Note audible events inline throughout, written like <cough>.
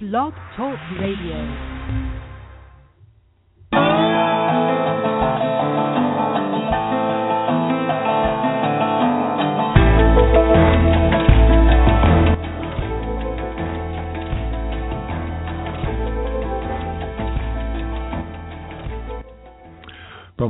Blog Talk Radio.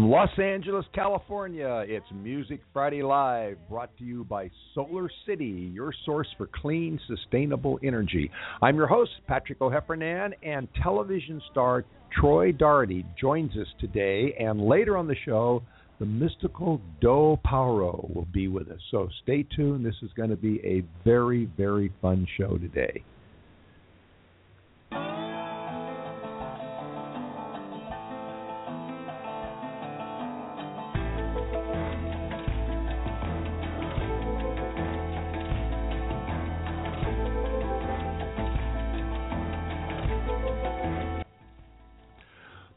Los Angeles, California, it's Music Friday Live, brought to you by Solar City, your source for clean, sustainable energy. I'm your host, Patrick O'Heffernan, and television star Troy Doherty joins us today. And later on the show, the mystical Doe Paoro will be with us. So stay tuned. This is going to be a very, very fun show today.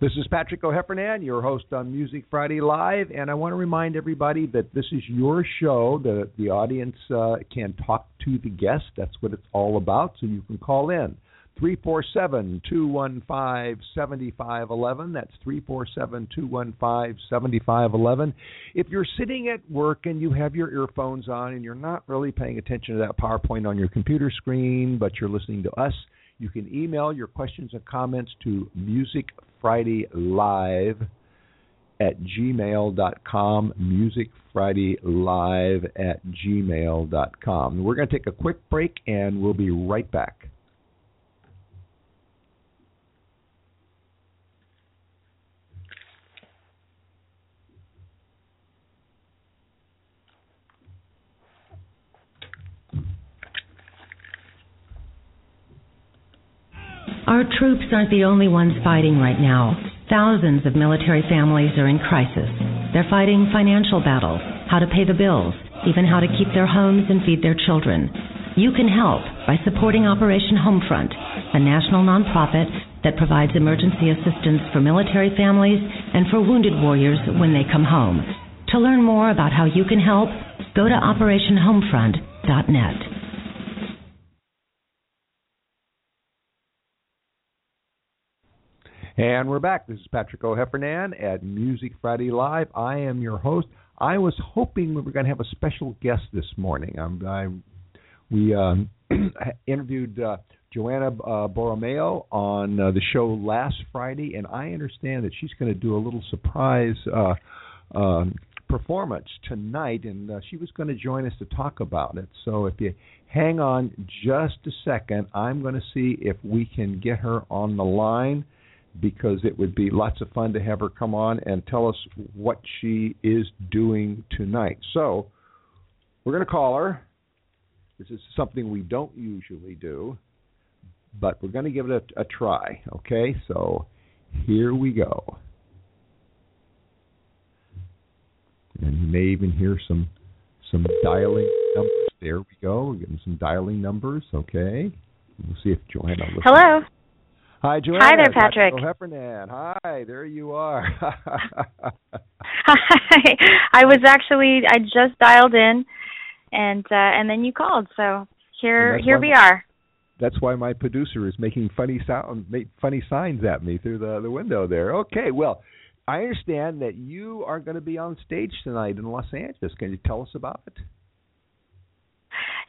This is Patrick O'Heffernan, your host on Music Friday Live, and I want to remind everybody that this is your show. The the audience uh, can talk to the guest. That's what it's all about. So you can call in 347-215-7511. That's 347-215-7511. If you're sitting at work and you have your earphones on and you're not really paying attention to that PowerPoint on your computer screen, but you're listening to us, you can email your questions and comments to Music Friday Live at gmail.com, Music Friday Live at gmail.com. We're going to take a quick break and we'll be right back. Our troops aren't the only ones fighting right now. Thousands of military families are in crisis. They're fighting financial battles, how to pay the bills, even how to keep their homes and feed their children. You can help by supporting Operation Homefront, a national nonprofit that provides emergency assistance for military families and for wounded warriors when they come home. To learn more about how you can help, go to operationhomefront.net. And we're back. This is Patrick O'Heffernan at Music Friday Live. I am your host. I was hoping we were going to have a special guest this morning. I'm, I, we um, <clears throat> interviewed uh, Joanna uh, Borromeo on uh, the show last Friday, and I understand that she's going to do a little surprise uh, um, performance tonight, and uh, she was going to join us to talk about it. So if you hang on just a second, I'm going to see if we can get her on the line because it would be lots of fun to have her come on and tell us what she is doing tonight. So, we're going to call her. This is something we don't usually do, but we're going to give it a, a try, okay? So, here we go. And you may even hear some some dialing numbers. There we go. We're getting some dialing numbers, okay? We'll see if Joanna listens. Hello. Hi, Joanna. Hi there, Patrick. Heffernan. Hi, there you are. <laughs> Hi. I was actually I just dialed in, and uh, and then you called. So here here we are. That's why my producer is making funny sound, make funny signs at me through the the window there. Okay, well, I understand that you are going to be on stage tonight in Los Angeles. Can you tell us about it?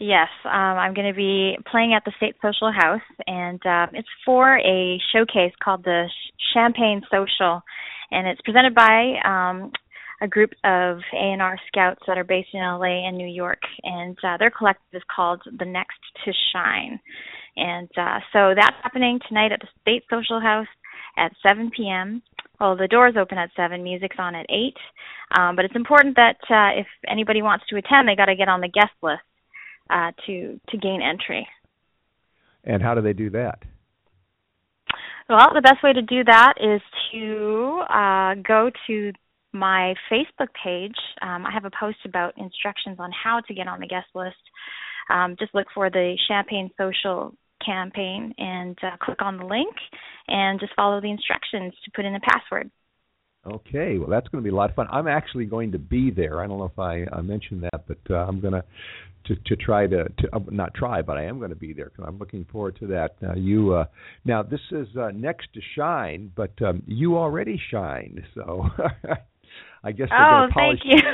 Yes, um, I'm going to be playing at the State Social House, and uh, it's for a showcase called the Champagne Social, and it's presented by um, a group of A&R scouts that are based in LA and New York, and uh, their collective is called The Next to Shine. And uh, so that's happening tonight at the State Social House at 7 p.m. Well, the doors open at 7, music's on at 8. Um, but it's important that uh, if anybody wants to attend, they got to get on the guest list uh, to to gain entry. And how do they do that? Well, the best way to do that is to uh, go to my Facebook page. Um, I have a post about instructions on how to get on the guest list. Um, just look for the Champagne Social campaign and uh, click on the link and just follow the instructions to put in the password. Okay, well that's going to be a lot of fun. I'm actually going to be there. I don't know if I, I mentioned that, but uh, I'm going to to to try to, to uh, not try, but I am going to be there because I'm looking forward to that. Now you uh, now this is uh, next to shine, but um, you already shine, so <laughs> I guess they're oh, going to polish. thank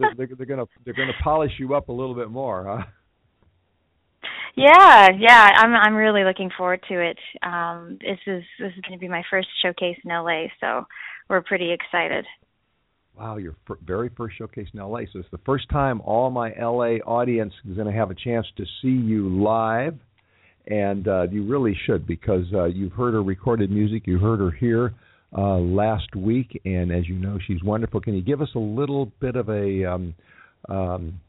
you. they're, they're going to they're going to polish you up a little bit more, huh? Yeah, yeah, I'm I'm really looking forward to it. Um, this is this is going to be my first showcase in LA, so we're pretty excited. Wow, your f- very first showcase in LA. So it's the first time all my LA audience is going to have a chance to see you live, and uh, you really should because uh, you've heard her recorded music, you heard her here uh, last week, and as you know, she's wonderful. Can you give us a little bit of a um, um,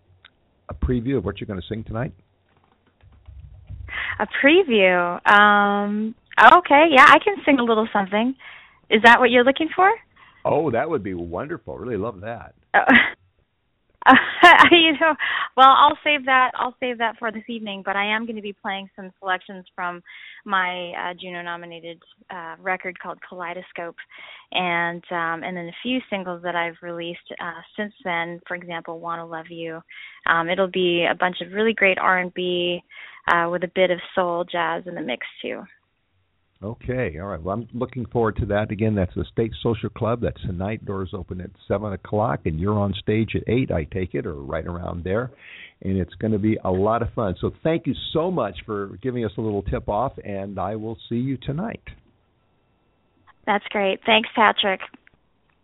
a preview of what you're going to sing tonight? A preview. Um, okay, yeah, I can sing a little something. Is that what you're looking for? Oh, that would be wonderful. Really love that. <laughs> You know, well, I'll save that. I'll save that for this evening. But I am going to be playing some selections from my uh, Juno-nominated uh, record called Kaleidoscope, and um, and then a few singles that I've released uh, since then. For example, "Wanna Love You." Um, it'll be a bunch of really great R&B uh, with a bit of soul jazz in the mix too. Okay, all right. Well, I'm looking forward to that. Again, that's the State Social Club. That's tonight. Doors open at seven o'clock, and you're on stage at eight. I take it, or right around there, and it's going to be a lot of fun. So, thank you so much for giving us a little tip off, and I will see you tonight. That's great. Thanks, Patrick.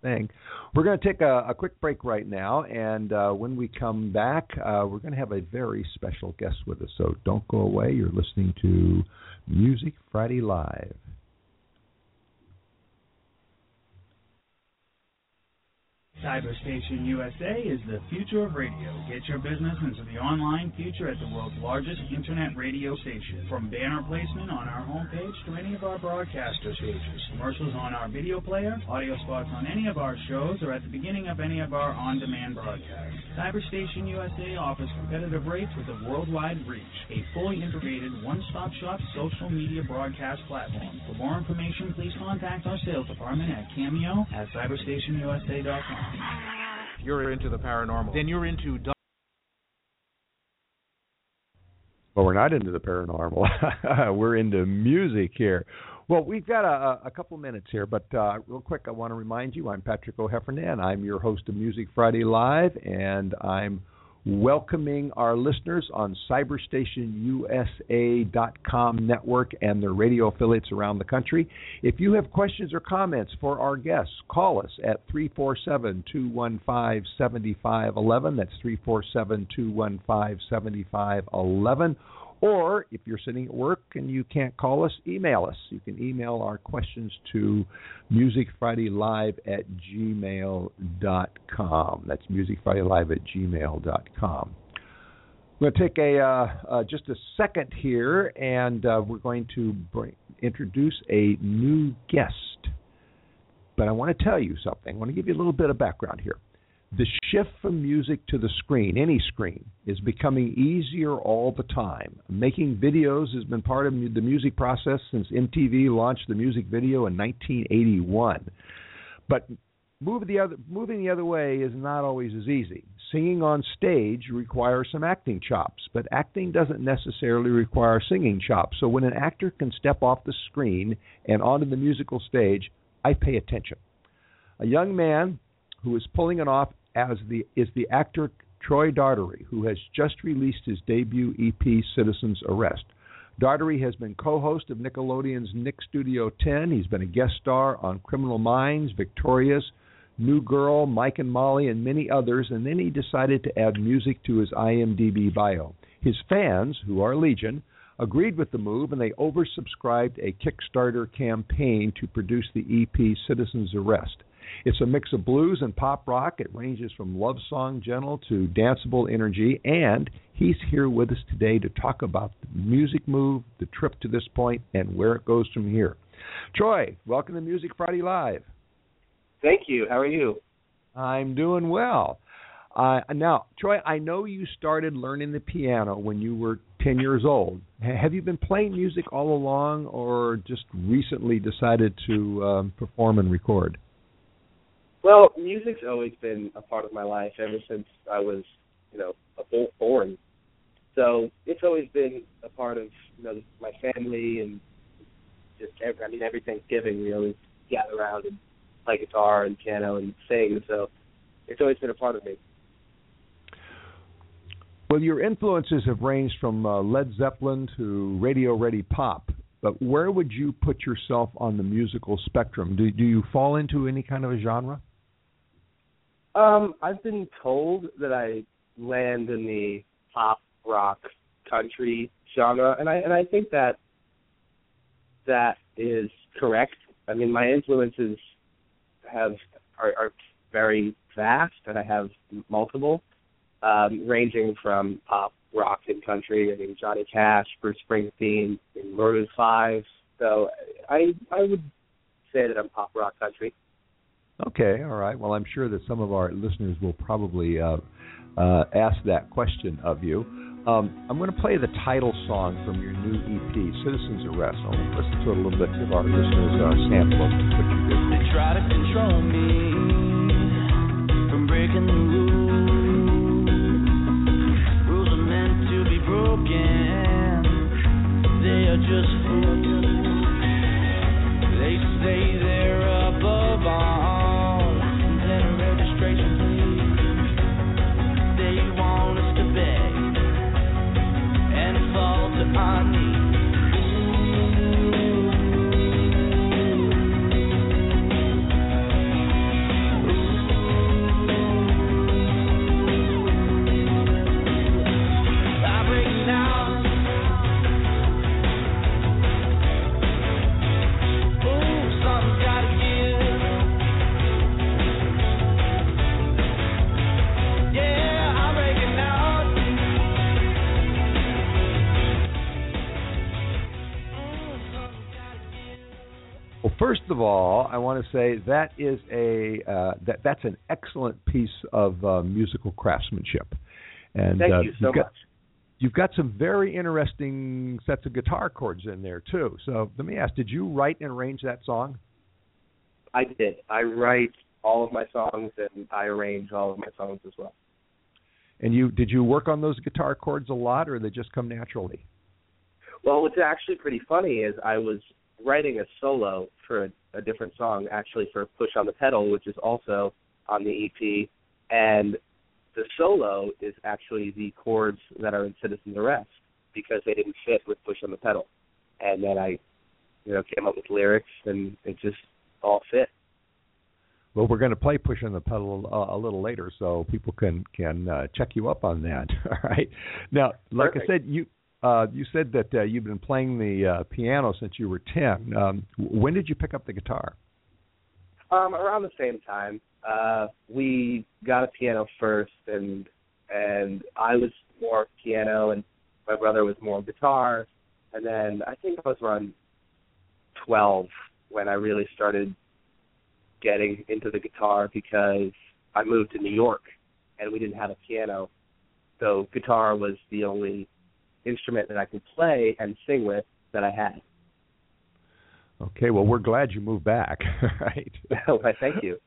Thanks. We're going to take a, a quick break right now, and uh, when we come back, uh, we're going to have a very special guest with us. So don't go away. You're listening to Music Friday Live. Cyberstation USA is the future of radio. Get your business into the online future at the world's largest internet radio station. From banner placement on our homepage to any of our broadcaster stages, commercials on our video player, audio spots on any of our shows, or at the beginning of any of our on-demand broadcasts. Cyberstation USA offers competitive rates with a worldwide reach, a fully integrated one-stop shop social media broadcast platform. For more information, please contact our sales department at cameo at cyberstationusa.com. You're into the paranormal. Then you're into. Well, we're not into the paranormal. <laughs> we're into music here. Well, we've got a, a couple minutes here, but uh, real quick, I want to remind you I'm Patrick O'Heffernan. I'm your host of Music Friday Live, and I'm welcoming our listeners on cyberstationusa.com network and their radio affiliates around the country. If you have questions or comments for our guests, call us at 347-215-7511. That's 347-215-7511. Or if you're sitting at work and you can't call us, email us. You can email our questions to musicfridaylive at gmail.com. That's musicfridaylive at gmail.com. We're going to take a uh, uh, just a second here, and uh, we're going to bring, introduce a new guest. But I want to tell you something. I want to give you a little bit of background here. The shift from music to the screen, any screen, is becoming easier all the time. Making videos has been part of the music process since MTV launched the music video in 1981. But move the other, moving the other way is not always as easy. Singing on stage requires some acting chops, but acting doesn't necessarily require singing chops. So when an actor can step off the screen and onto the musical stage, I pay attention. A young man who is pulling it off as the is the actor Troy Doherty, who has just released his debut EP, Citizen's Arrest. Doherty has been co-host of Nickelodeon's Nick Studio 10. He's been a guest star on Criminal Minds, Victorious, New Girl, Mike and Molly, and many others, and then he decided to add music to his IMDb bio. His fans, who are legion, agreed with the move and they oversubscribed a Kickstarter campaign to produce the EP Citizen's Arrest. It's a mix of blues and pop rock. It ranges from love song gentle to danceable energy. And he's here with us today to talk about the music move, the trip to this point, and where it goes from here. Troy, welcome to Music Friday Live. Thank you. How are you? I'm doing well. Uh, now, Troy, I know you started learning the piano when you were 10 years old. Have you been playing music all along or just recently decided to um, perform and record? Well, music's always been a part of my life ever since I was, you know, a full born. So it's always been a part of you know my family and just every, I mean every Thanksgiving we always gather around and play guitar and piano and sing. So it's always been a part of me. Well, your influences have ranged from uh, Led Zeppelin to radio ready pop. But where would you put yourself on the musical spectrum? Do, do you fall into any kind of a genre? Um, I've been told that I land in the pop rock country genre, and I and I think that that is correct. I mean, my influences have are, are very vast, and I have multiple, um, ranging from pop, rock, and country. I mean, Johnny Cash, Bruce Springsteen, Maroon Five. So I I would say that I'm pop rock country. Okay, all right. Well, I'm sure that some of our listeners will probably uh, uh, ask that question of you. Um, I'm going to play the title song from your new EP, Citizens Arrest. I'll listen to it a little bit, give our listeners a sample of what you did. They try to control me from breaking the rules. Rules are meant to be broken. They are just fools. I want to say that is a uh, that that's an excellent piece of uh, musical craftsmanship. And Thank uh, you so you've got, much. You've got some very interesting sets of guitar chords in there too. So let me ask: Did you write and arrange that song? I did. I write all of my songs and I arrange all of my songs as well. And you did you work on those guitar chords a lot, or they just come naturally? Well, what's actually pretty funny is I was writing a solo for a, a different song, actually for Push on the Pedal, which is also on the EP, and the solo is actually the chords that are in Citizens Arrest because they didn't fit with Push on the Pedal, and then I, you know, came up with lyrics and it just all fit. Well, we're going to play "Push on the Pedal" uh, a little later, so people can can uh, check you up on that. <laughs> All right. Now, like Perfect. I said, you uh, you said that uh, you've been playing the uh, piano since you were ten. Um, when did you pick up the guitar? Um, around the same time, uh, we got a piano first, and and I was more piano, and my brother was more guitar, and then I think I was around twelve when I really started getting into the guitar because I moved to New York, and we didn't have a piano, so guitar was the only instrument that I could play and sing with that I had. Okay. Well, we're glad you moved back. <laughs> right. <laughs> Why, thank you.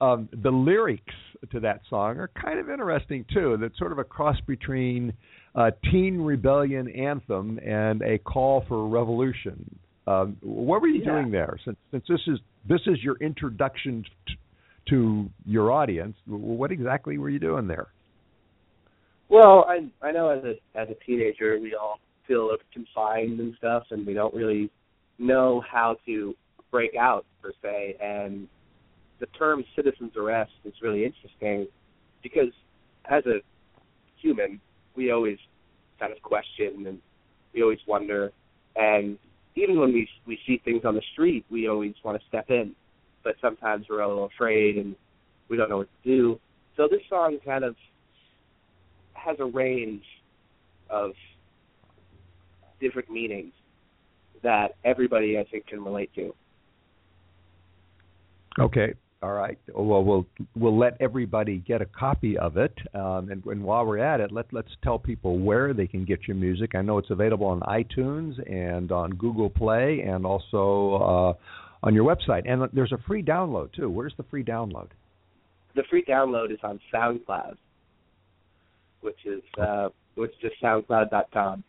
Um, the lyrics to that song are kind of interesting too. That's sort of a cross between a teen rebellion anthem and a call for revolution. Um, what were you Yeah. doing there? Since since this is this is your introduction t- to your audience, what exactly were you doing there? Well, I I know as a as a teenager we all feel confined and stuff, and we don't really know how to break out per se. And the term citizens arrest is really interesting because as a human, we always kind of question and we always wonder. And even when we we see things on the street, we always want to step in, but sometimes we're a little afraid and we don't know what to do. So this song kind of has a range of different meanings that everybody I think can relate to. Okay. All right. Well, we'll we'll let everybody get a copy of it, um, and, and while we're at it, let let's tell people where they can get your music. I know it's available on iTunes and on Google Play, and also on your website, and there's a free download too. Where's the free download? The free download is on SoundCloud, which is uh, which is just SoundCloud.com.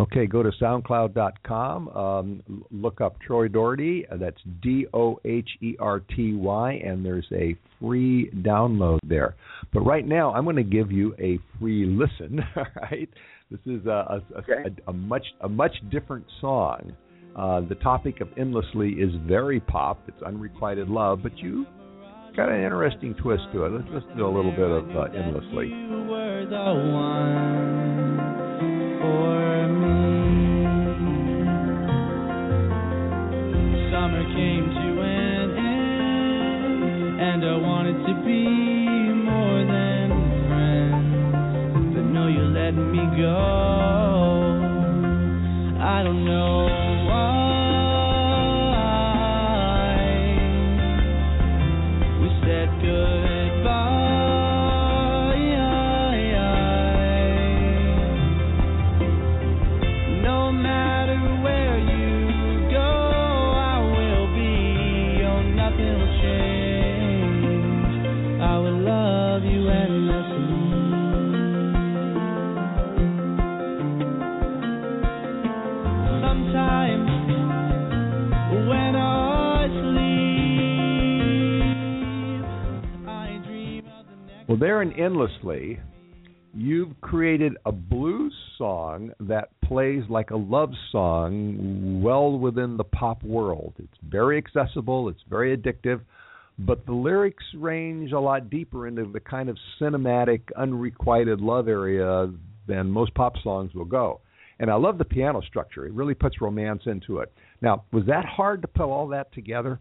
Okay, go to SoundCloud.com. Um, look up Troy Doherty. That's D O H E R T Y, and there's a free download there. But right now, I'm going to give you a free listen. <laughs> All right, this is a, a, okay. a, a much a much different song. Uh, the topic of endlessly is very pop. It's unrequited love, but you got an interesting twist to it. Let's listen to a little bit of uh, endlessly. Summer came to an end, and I wanted to be more than friends. But no, you let me go. Well, there in Endlessly, you've created a blues song that plays like a love song well within the pop world. It's very accessible, it's very addictive, but the lyrics range a lot deeper into the kind of cinematic, unrequited love area than most pop songs will go. And I love the piano structure. It really puts romance into it. Now, was that hard to put all that together?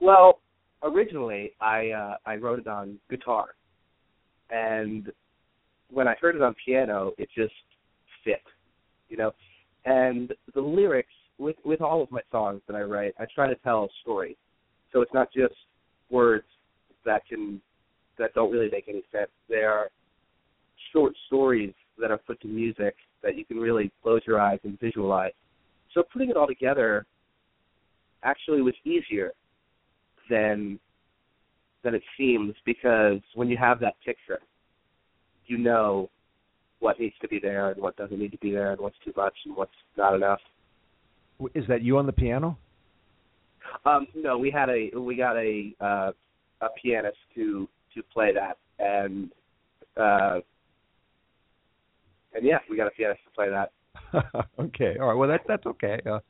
Well, originally I uh, I wrote it on guitar, and when I heard it on piano, it just fit, you know. And the lyrics with with all of my songs that I write, I try to tell a story, so it's not just words that can that don't really make any sense. They are short stories that are put to music that you can really close your eyes and visualize. So putting it all together actually was easier than than it seems because when you have that picture, you know what needs to be there and what doesn't need to be there and what's too much and what's not enough. Is that you on the piano? Um, no, we had a we got a uh, a pianist to to play that and uh, and yeah, we got a pianist to play that. <laughs> okay, all right. Well, that that's okay. Uh,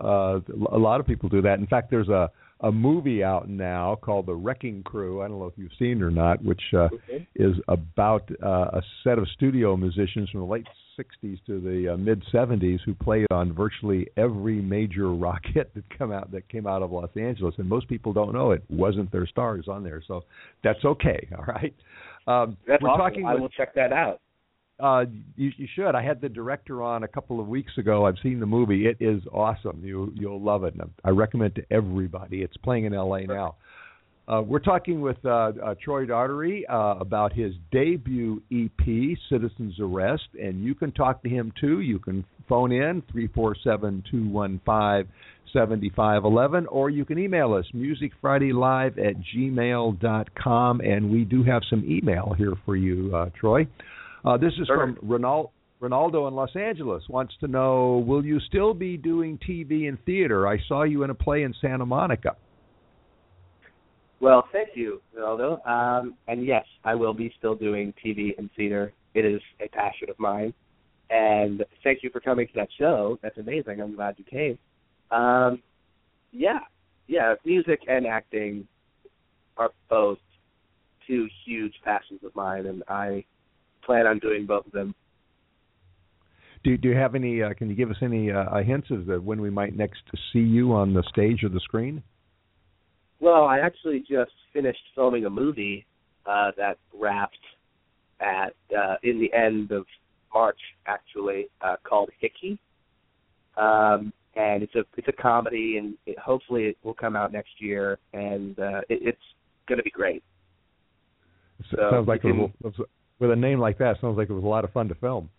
uh, a lot of people do that. In fact, there's a a movie out now called The Wrecking Crew. I don't know if you've seen it or not, which uh, Okay. is about uh, a set of studio musicians from the late 60s to the uh, mid 70s who played on virtually every major <laughs> rock hit that come out that came out of Los Angeles, and most people don't know it wasn't their stars on there. So that's okay. <laughs> All right. Um, That's we're awesome. talking I with will check that out. Uh, you, you should. I had the director on a couple of weeks ago. I've seen the movie. It is awesome. You you'll love it. And I recommend it to everybody. It's playing in L.A. now. Uh, we're talking with uh, uh, Troy Doherty uh, about his debut EP, Citizens Arrest, and you can talk to him too. You can phone in three four seven two one five seventy five eleven, or you can email us musicfridaylive at gmail dot com, and we do have some email here for you, uh, Troy. Uh, this is from Ronaldo. Ronaldo in Los Angeles wants to know: Will you still be doing TV and theater? I saw you in a play in Santa Monica. Well, thank you, Ronaldo. Um, and yes, I will be still doing TV and theater. It is a passion of mine. And thank you for coming to that show. That's amazing. I'm glad you came. Um, yeah, yeah, music and acting are both two huge passions of mine, and I plan on doing both of them. Do, do you have any? Uh, can you give us any uh, hints as to when we might next see you on the stage or the screen? Well, I actually just finished filming a movie uh, that wrapped at uh, in the end of March, actually, uh, called Hickey, um, and it's a it's a comedy, and it, hopefully it will come out next year, and uh, it, it's going to be great. So So sounds like you it was, with a name like that, sounds like it was a lot of fun to film.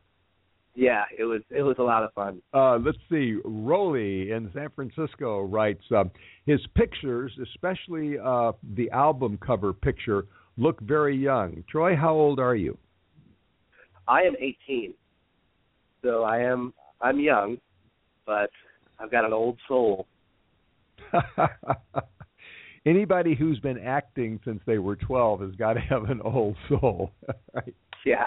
Yeah, it was it was a lot of fun. Uh, let's see. Roly in San Francisco writes uh, his pictures, especially uh, the album cover picture, look very young. Troy, how old are you? I am 18, so I am I'm young, but I've got an old soul. <laughs> Anybody who's been acting since they were 12 has got to have an old soul, <laughs> right? Yeah.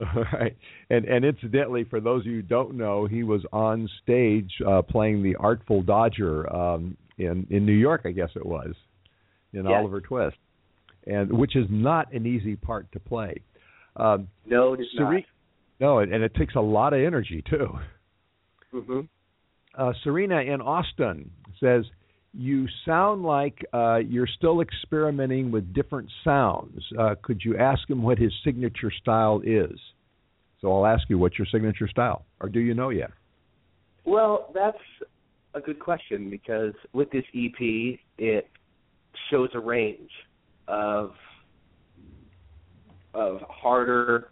All right. And and incidentally, for those of you who don't know, he was on stage uh, playing the Artful Dodger um, in in New York, I guess it was, in Yes. Oliver Twist, and which is not an easy part to play. Um, No, it is Seri- no, and and it takes a lot of energy too. not. hmm Uh, Serena in Austin says, "You sound like uh, you're still experimenting with different sounds. Uh, could you ask him what his signature style is?" So I'll ask you, what's your signature style, or do you know yet? Well, that's a good question because with this EP, it shows a range of of harder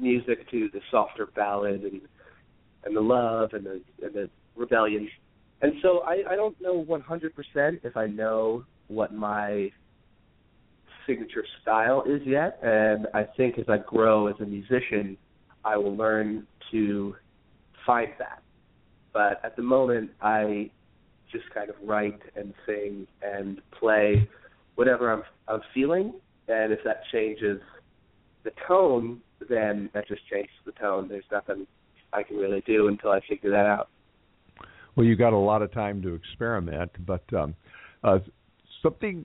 music to the softer ballad and and the love and the and the rebellion. And so I, I don't know 100% if I know what my signature style is yet. And I think as I grow as a musician, I will learn to find that. But at the moment, I just kind of write and sing and play whatever I'm I'm feeling, and if that changes the tone, then that just changes the tone. There's nothing I can really do until I figure that out. Well, you got a lot of time to experiment, but um, uh, something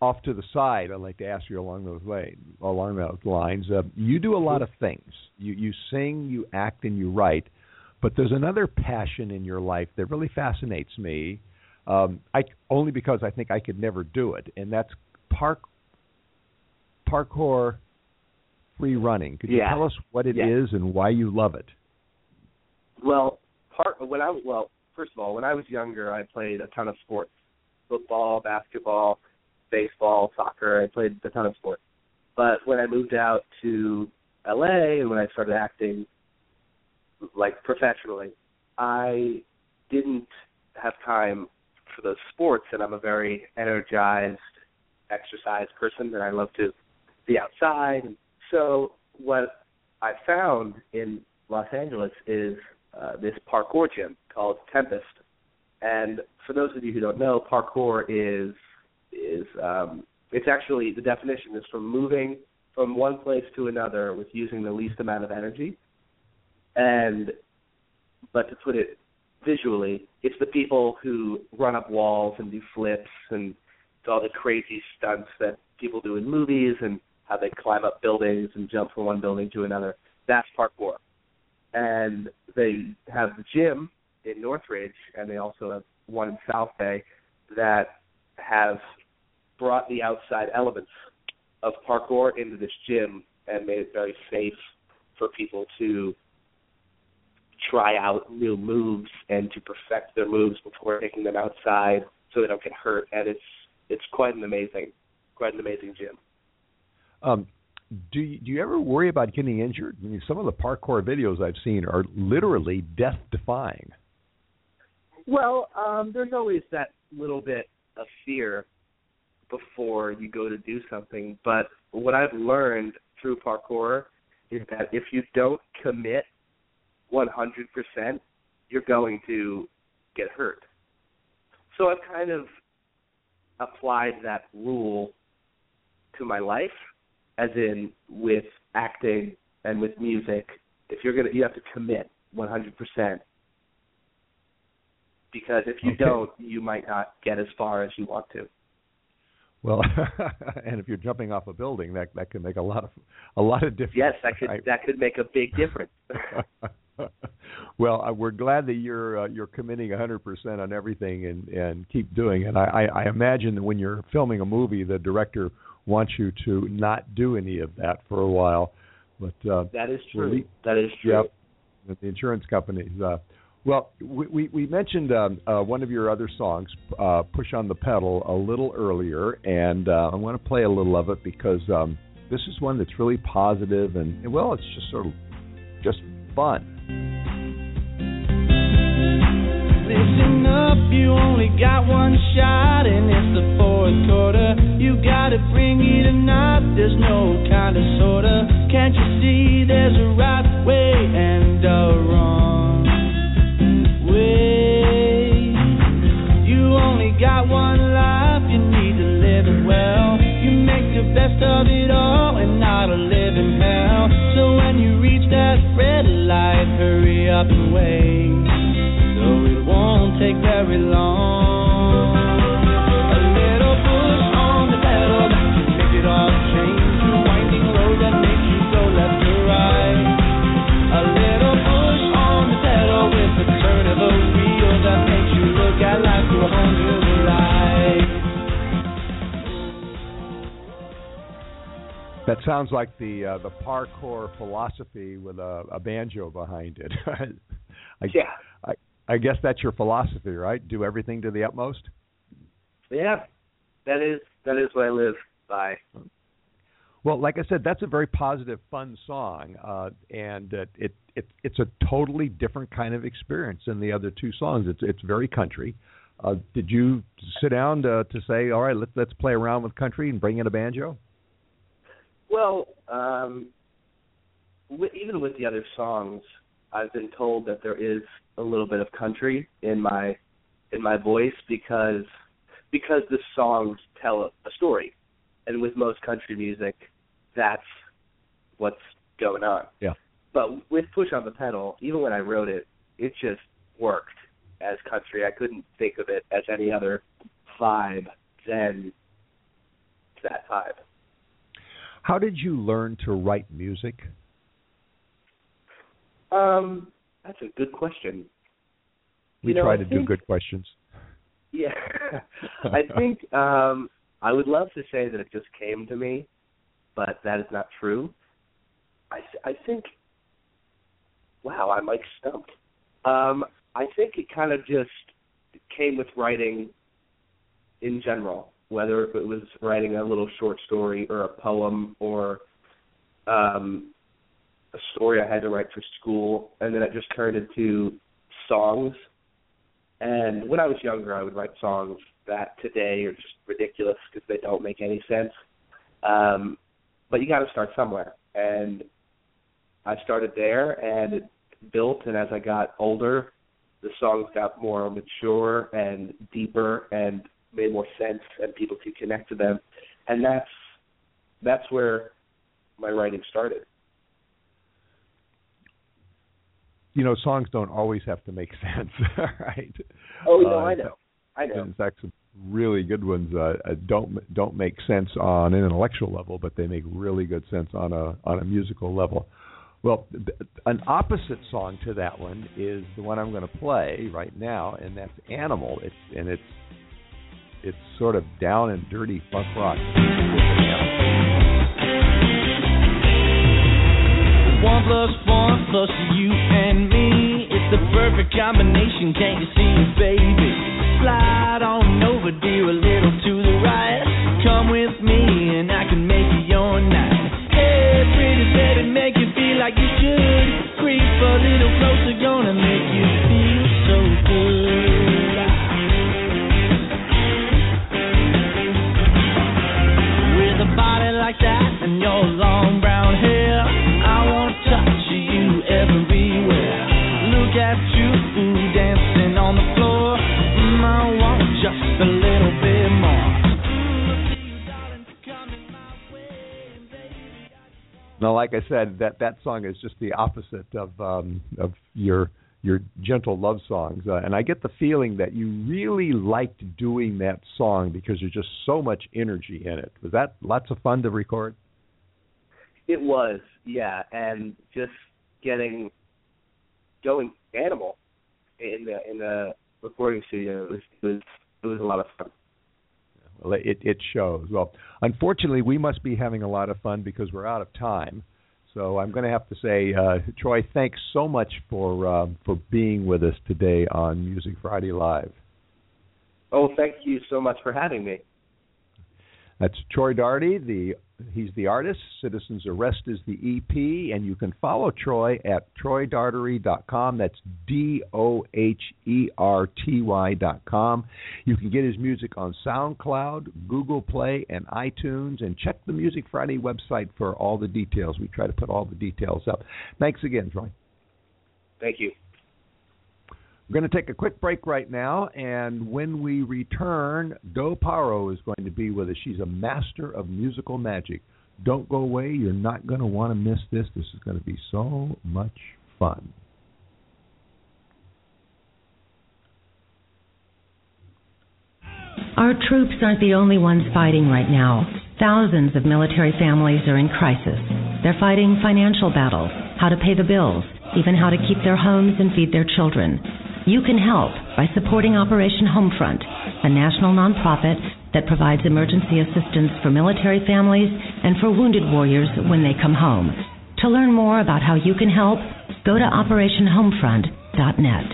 off to the side. I'd like to ask you along those way, along those lines. Uh, you do a lot of things. You you sing, you act, and you write. But there's another passion in your life that really fascinates me. Um, I only because I think I could never do it, and that's park parkour free running. Could you Yeah. tell us what it is Yeah. and why you love it? Well, part when I well, first of all, when I was younger, I played a ton of sports: football, basketball, baseball, soccer. I played a ton of sports. But when I moved out to LA and when I started acting, like professionally, I didn't have time for those sports, and I'm a very energized, exercise person, and I love to be outside. So what I found in Los Angeles is uh, this parkour gym called Tempest. And for those of you who don't know, parkour is is um, it's actually the definition is from moving from one place to another with using the least amount of energy. And but to put it visually, it's the people who run up walls and do flips and do all the crazy stunts that people do in movies and how they climb up buildings and jump from one building to another. That's parkour. And they have the gym in Northridge and they also have one in South Bay that have brought the outside elements of parkour into this gym and made it very safe for people to try out new moves and to perfect their moves before taking them outside so they don't get hurt and it's it's quite an amazing quite an amazing gym. Um, do you, do you ever worry about getting injured? I mean, some of the parkour videos I've seen are literally death defying. Well, um, there's always that little bit of fear before you go to do something, but what I've learned through parkour is that if you don't commit 100%, you're going to get hurt. So I've kind of applied that rule to my life, as in with acting and with music. If you're gonna, you have to commit 100%. Because if you Okay. don't, you might not get as far as you want to. Well, <laughs> and if you're jumping off a building, that that can make a lot of a lot of difference. Yes, that could right? that could make a big difference. <laughs> <laughs> well, uh, we're glad that you're uh, you're committing 100% on everything and and keep doing it. I, I I imagine that when you're filming a movie, the director wants you to not do any of that for a while. But uh, that is true. we- that is true. Yep. With the insurance companies. Uh, well, we, we, we mentioned um, uh, one of your other songs, uh, "Push on the Pedal," a little earlier, and uh, I want to play a little of it because um, this is one that's really positive and, and well, it's just sort of just fun. Listen up, you only got one shot, and it's the fourth quarter. You gotta bring it or not, there's no kind of sorta. Can't you see there's a right way and a wrong way? You only got one life, you need to live it well. You make the best of it all and not a living hell. So when you reach that red light, hurry up and wait. So it won't take very long. A little push on the pedal that can make it all change. A winding road that makes you go left or right. A little push on the pedal with the turn of a wheel that makes you look at life through a whole new light. That sounds like the uh, the parkour philosophy with a, a banjo behind it. <laughs> I, Yeah. I, guess that's your philosophy, right? Do everything to the utmost. Yeah. That is that is what I live by. Well, like I said, that's a very positive, fun song, uh, and uh, it it it's a totally different kind of experience than the other two songs. It's it's very country. Uh, did you sit down to to say, all right, let's let's play around with country and bring in a banjo? Well, um, with, even with the other songs, I've been told that there is a little bit of country in my in my voice because because the songs tell a, a story, and with most country music, that's what's going on. Yeah. But with Push on the Pedal, even when I wrote it, it just worked as country. I couldn't think of it as any other vibe than that vibe. How did you learn to write music? Um, that's a good question. We You know, try I to do good questions. Yeah, <laughs> I think um, I would love to say that it just came to me, but that is not true. I th- I think. Wow, I'm like stumped. Um, I think it kind of just came with writing in general, whether it was writing a little short story or a poem or um, a story I had to write for school, and then it just turned into songs. And when I was younger, I would write songs that today are just ridiculous because they don't make any sense. Um, but you got to start somewhere, and I started there, and it built. And as I got older, the songs got more mature and deeper, and made more sense, and people could connect to them. And that's that's where my writing started. You know, songs don't always have to make <laughs> sense, right? Oh no, Uh, I know, I know. In fact, some really good ones uh, uh, don't don't make sense on an intellectual level, but they make really good sense on a on a musical level. Well, an opposite song to that one is the one I'm going to play right now, and that's "Animal." It's and it's it's sort of down and dirty funk rock. One plus one plus you perfect combination, can't you see, baby? Slide on over, dear, like I said, that that song is just the opposite of um, of your your gentle love songs, uh, and I get the feeling that you really liked doing that song because there's just so much energy in it. Was that lots of fun to record? It was, yeah, and just getting going animal in the in the recording studio it was it was it was a lot of fun. Well, it it shows. Well, unfortunately, we must be having a lot of fun because we're out of time. So I'm going to have to say, uh, Troy, thanks so much for uh, for being with us today on Music Friday Live. Oh, thank you so much for having me. That's Troy Doherty, the He's the artist. Citizens Arrest is the EP, and you can follow Troy at troydoherty.com. That's D O H E R T Y.com. You can get his music on SoundCloud, Google Play, and iTunes, and check the Music Friday website for all the details. We try to put all the details up. Thanks again, Troy. Thank you. We're going to take a quick break right now, and when we return, Doe Paoro is going to be with us. She's a master of musical magic. Don't go away. You're not going to want to miss this. This is going to be so much fun. Our troops aren't the only ones fighting right now. Thousands of military families are in crisis. They're fighting financial battles, how to pay the bills, even how to keep their homes and feed their children. You can help by supporting Operation Homefront, a national nonprofit that provides emergency assistance for military families and for wounded warriors when they come home. To learn more about how you can help, go to operationhomefront.net.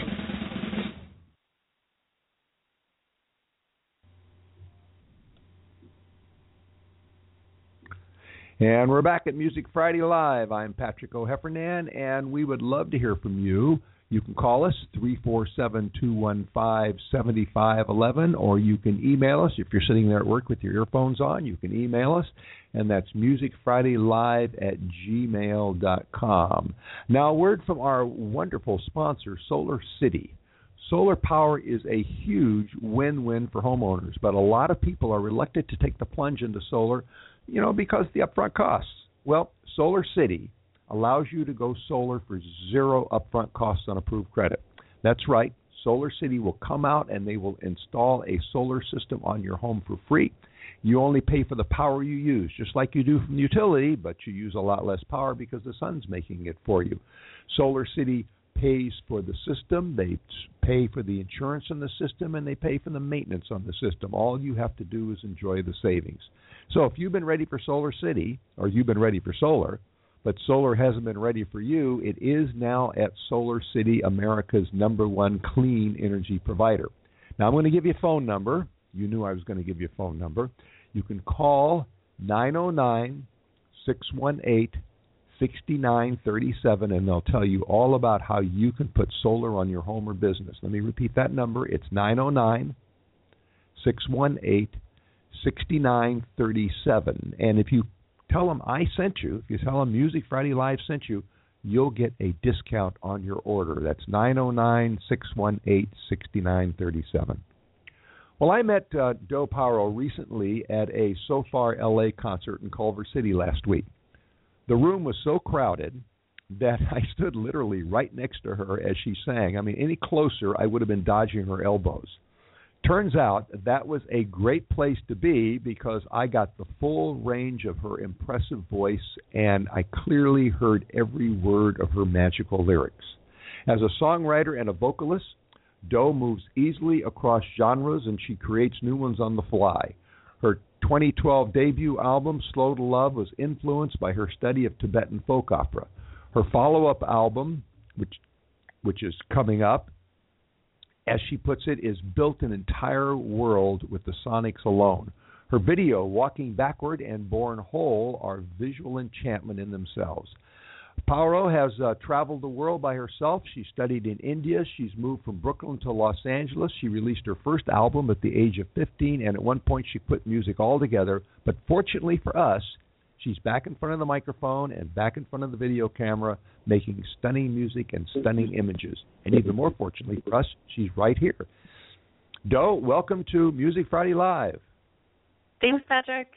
And we're back at Music Friday Live. I'm Patrick O'Heffernan, and we would love to hear from you. You can call us 347 215 7511, or you can email us. If you're sitting there at work with your earphones on, you can email us, and that's musicfridaylive at gmail.com. Now, a word from our wonderful sponsor, Solar City. Solar power is a huge win win for homeowners, but a lot of people are reluctant to take the plunge into solar you know, because the upfront costs. Well, Solar City allows you to go solar for zero upfront costs on approved credit. That's right. Solar City will come out and they will install a solar system on your home for free. You only pay for the power you use, just like you do from the utility, but you use a lot less power because the sun's making it for you. Solar City pays for the system, they pay for the insurance on the system, and they pay for the maintenance on the system. All you have to do is enjoy the savings. So if you've been ready for Solar City, or you've been ready for solar, but solar hasn't been ready for you, it is now at Solar City, America's number one clean energy provider. Now I'm going to give you a phone number. You knew I was going to give you a phone number. You can call 909 618 6937 and they'll tell you all about how you can put solar on your home or business. Let me repeat that number. It's 909 618 6937. And if you tell them I sent you, if you tell them Music Friday Live sent you, you'll get a discount on your order. That's 909 618 6937. Well, I met uh, Doe Paoro recently at a Sofar LA concert in Culver City last week. The room was so crowded that <laughs> I stood literally right next to her as she sang. I mean, any closer, I would have been dodging her elbows. Turns out that was a great place to be because I got the full range of her impressive voice and I clearly heard every word of her magical lyrics. As a songwriter and a vocalist, Doe moves easily across genres and she creates new ones on the fly. Her 2012 debut album, Slow to Love, was influenced by her study of Tibetan folk opera. Her follow up album, which, which is coming up, as she puts it, is built an entire world with the sonics alone. Her video, Walking Backward and Born Whole, are visual enchantment in themselves. Paoro has uh, traveled the world by herself. She studied in India. She's moved from Brooklyn to Los Angeles. She released her first album at the age of 15, and at one point she put music all together. But fortunately for us, she's back in front of the microphone and back in front of the video camera, making stunning music and stunning images. And even more fortunately for us, she's right here. Doe, welcome to Music Friday Live. Thanks, Patrick.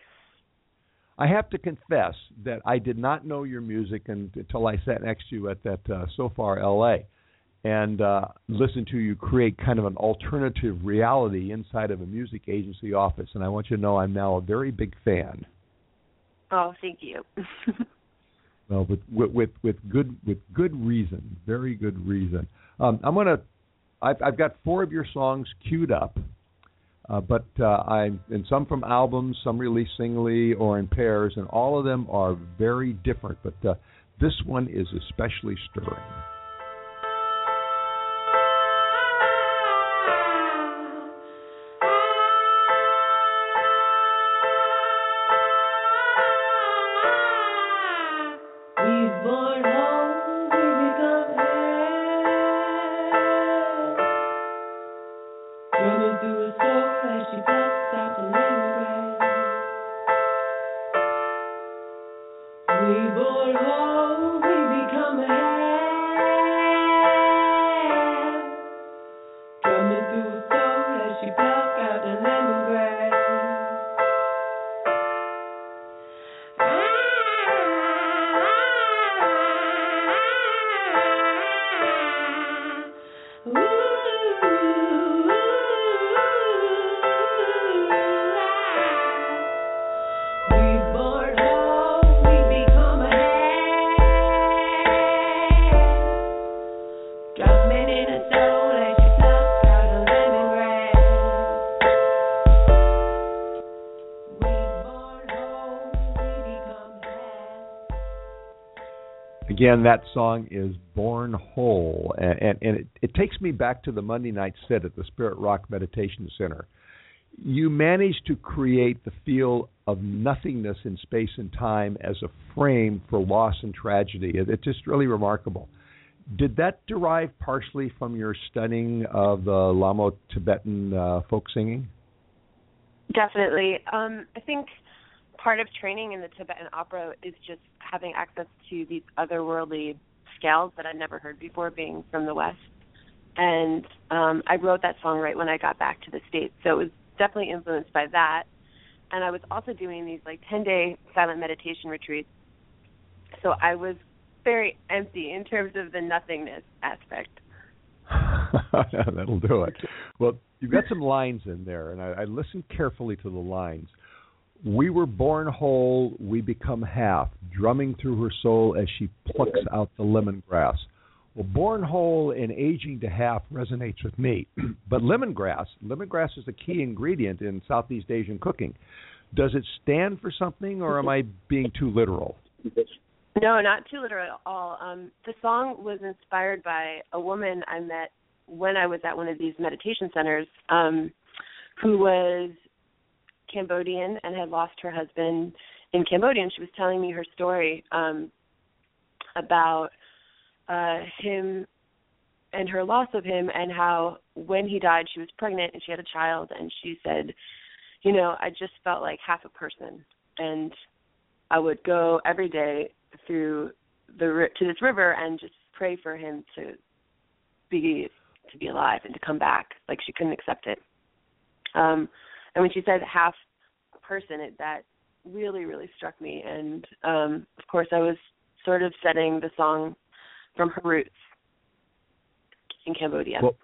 I have to confess that I did not know your music until I sat next to you at that uh, Sofar LA and uh, listened to you create kind of an alternative reality inside of a music agency office. And I want you to know I'm now a very big fan. Oh, thank you. <laughs> well, with, with with good with good reason, very good reason. Um, I'm gonna. I've, I've got four of your songs queued up. Uh, but uh, I and some from albums, some released singly or in pairs, and all of them are very different. But uh, this one is especially stirring. Again, that song is Born Whole, and, and, and it, it takes me back to the Monday night sit at the Spirit Rock Meditation Center. You managed to create the feel of nothingness in space and time as a frame for loss and tragedy. It, it's just really remarkable. Did that derive partially from your studying of the Lhamo Tibetan uh, folk singing? Definitely. Um, I think part of training in the Tibetan opera is just having access to these otherworldly scales that I'd never heard before, being from the West. And um, I wrote that song right when I got back to the States, so it was definitely influenced by that. And I was also doing these like 10 day silent meditation retreats. So I was very empty in terms of the nothingness aspect. <laughs> That'll do it. Well, you've got some lines in there, and I, I listened carefully to the lines. We were born whole, we become half, drumming through her soul as she plucks out the lemongrass. Well, born whole and aging to half resonates with me. <clears throat> but lemongrass, lemongrass is a key ingredient in Southeast Asian cooking. Does it stand for something, or am I being too literal? No, not too literal at all. Um, the song was inspired by a woman I met when I was at one of these meditation centers, um, who was Cambodian and had lost her husband in Cambodia. And she was telling me her story um, about uh, him and her loss of him, and how when he died, she was pregnant and she had a child, and she said, you know, I just felt like half a person, and I would go every day through the to this river and just pray for him to be to be alive and to come back. Like she couldn't accept it. Um, and when she said half person, it that really really struck me. And um, of course, I was sort of setting the song from her roots in Cambodia. Well,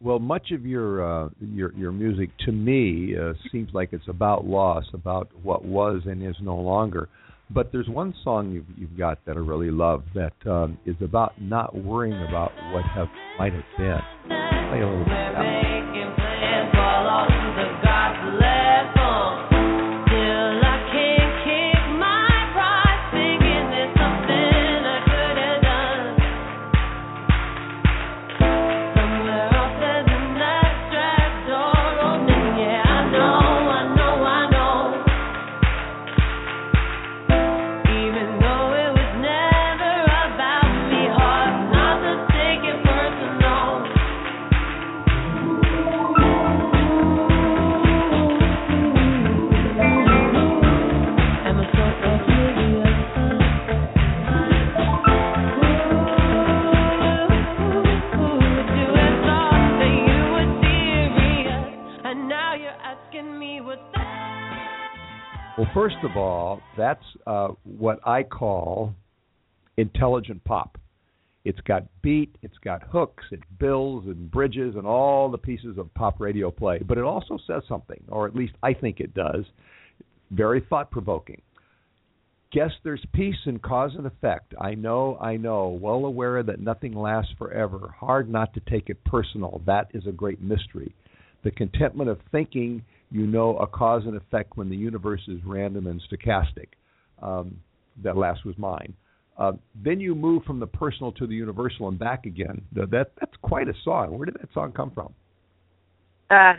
well, much of your uh, your your music to me uh, seems like it's about loss, about what was and is no longer. But there's one song you've you've got that I really love that um, is about not worrying about what have might have been. Play a little bit Well, first of all, that's uh, what I call intelligent pop. It's got beat, it's got hooks, it builds and bridges and all the pieces of pop radio play, but it also says something, or at least I think it does. Very thought provoking. Guess there's peace in cause and effect. I know, I know, well aware that nothing lasts forever. Hard not to take it personal. That is a great mystery. The contentment of thinking you know a cause and effect when the universe is random and stochastic. Um, that last was mine. Uh, then you move from the personal to the universal and back again. That that's quite a song. Where did that song come from? Uh,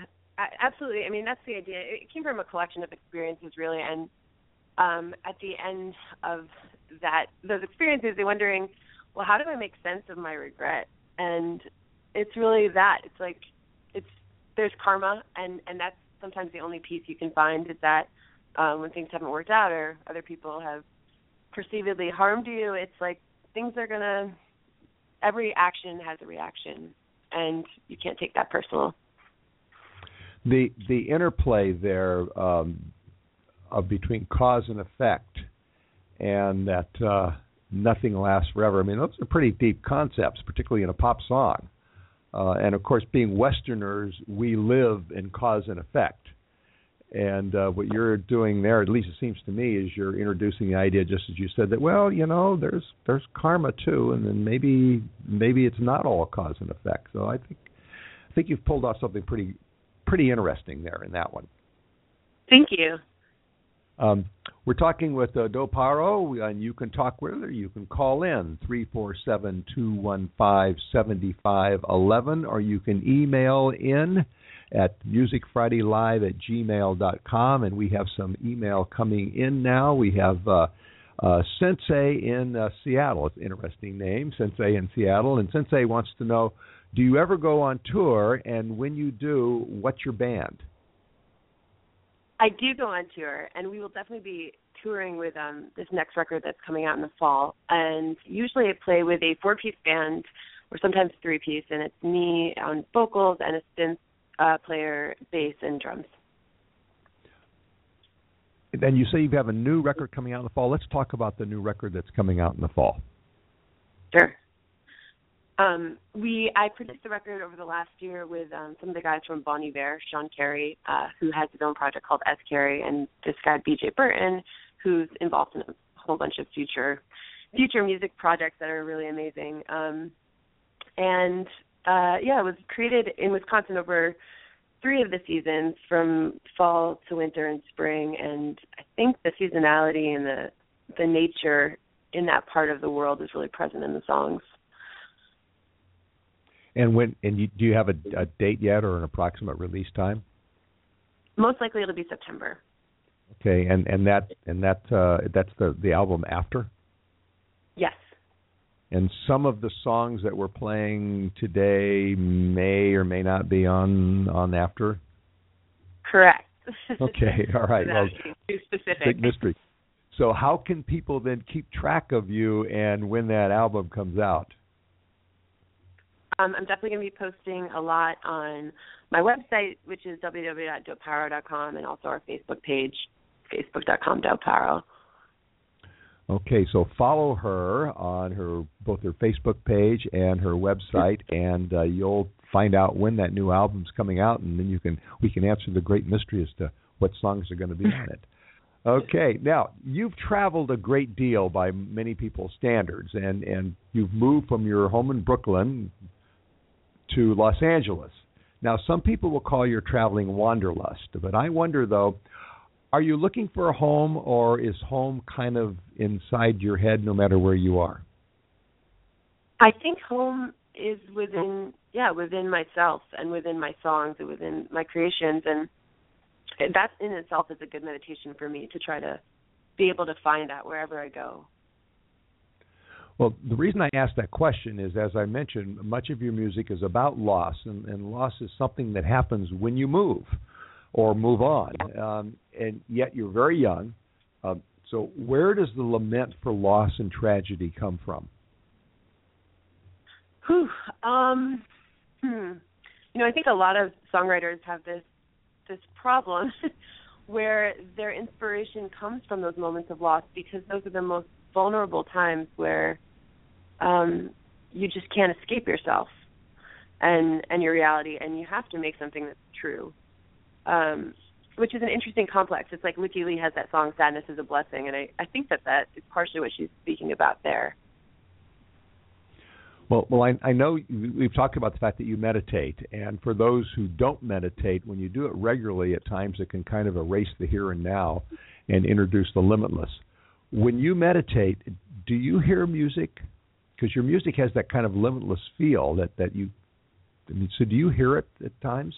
absolutely. I mean, that's the idea. It came from a collection of experiences, really, and um, at the end of that, those experiences, they're wondering, well, how do I make sense of my regret? And it's really that. It's like it's there's karma, and and that's sometimes the only piece you can find is that um, when things haven't worked out or other people have perceivedly harmed you, it's like things are gonna. Every action has a reaction, and you can't take that personal. The the interplay there um, of between cause and effect, and that uh, nothing lasts forever. I mean, those are pretty deep concepts, particularly in a pop song. Uh, and of course, being Westerners, we live in cause and effect. And uh, what you're doing there, at least it seems to me, is you're introducing the idea, just as you said, that well, you know, there's there's karma too, and then maybe maybe it's not all cause and effect. So I think I think you've pulled off something pretty pretty interesting there in that one. Thank you. Um, we're talking with uh, Doe Paoro, and you can talk with her. You can call in three four seven two one five seventy five eleven, or you can email in at musicfridaylive at gmail.com. And we have some email coming in now. We have uh, uh, Sensei in uh, Seattle. It's an interesting name, Sensei in Seattle. And Sensei wants to know do you ever go on tour? And when you do, what's your band? I do go on tour, and we will definitely be touring with um, this next record that's coming out in the fall. And usually I play with a four piece band or sometimes three piece, and it's me on vocals and a synth uh, player, bass, and drums. And you say you have a new record coming out in the fall. Let's talk about the new record that's coming out in the fall. Sure. Um, we I produced the record over the last year with um, some of the guys from Bon Iver, Sean Carey, uh, who has his own project called S Carey, and this guy BJ Burton, who's involved in a whole bunch of future future music projects that are really amazing. Um, and uh, yeah, it was created in Wisconsin over three of the seasons, from fall to winter and spring. And I think the seasonality and the the nature in that part of the world is really present in the songs. And when and you, do you have a, a date yet or an approximate release time? Most likely it'll be September. Okay, and and that and that uh, that's the the album after. Yes. And some of the songs that we're playing today may or may not be on on after. Correct. <laughs> Okay, all right. well, too specific. Big mystery. So how can people then keep track of you and when that album comes out? Um, I'm definitely going to be posting a lot on my website, which is www.doepaoro.com, and also our Facebook page, facebook.com doepaoro. Okay, so follow her on her both her Facebook page and her website, and uh, you'll find out when that new album's coming out, and then you can we can answer the great mystery as to what songs are going to be on it. <laughs> Okay, now you've traveled a great deal by many people's standards, and and you've moved from your home in Brooklyn to Los Angeles. Now, some people will call your traveling wanderlust, but I wonder though, are you looking for a home, or is home kind of inside your head, no matter where you are? I think home is within, yeah, within myself and within my songs and within my creations, and that in itself is a good meditation for me to try to be able to find that wherever I go. Well, the reason I asked that question is, as I mentioned, much of your music is about loss, and, and loss is something that happens when you move or move on. Um, and yet you're very young. Uh, so, where does the lament for loss and tragedy come from? Whew. Um, hmm. You know, I think a lot of songwriters have this this problem <laughs> where their inspiration comes from those moments of loss because those are the most vulnerable times where um, you just can't escape yourself and and your reality, and you have to make something that's true. Um, which is an interesting complex. It's like Lykke Li has that song "Sadness is a Blessing," and I I think that that is partially what she's speaking about there. Well, well, I, I know we've talked about the fact that you meditate, and for those who don't meditate, when you do it regularly, at times it can kind of erase the here and now and introduce the limitless. When you meditate, do you hear music? Because your music has that kind of limitless feel that that you. I mean, so do you hear it at times?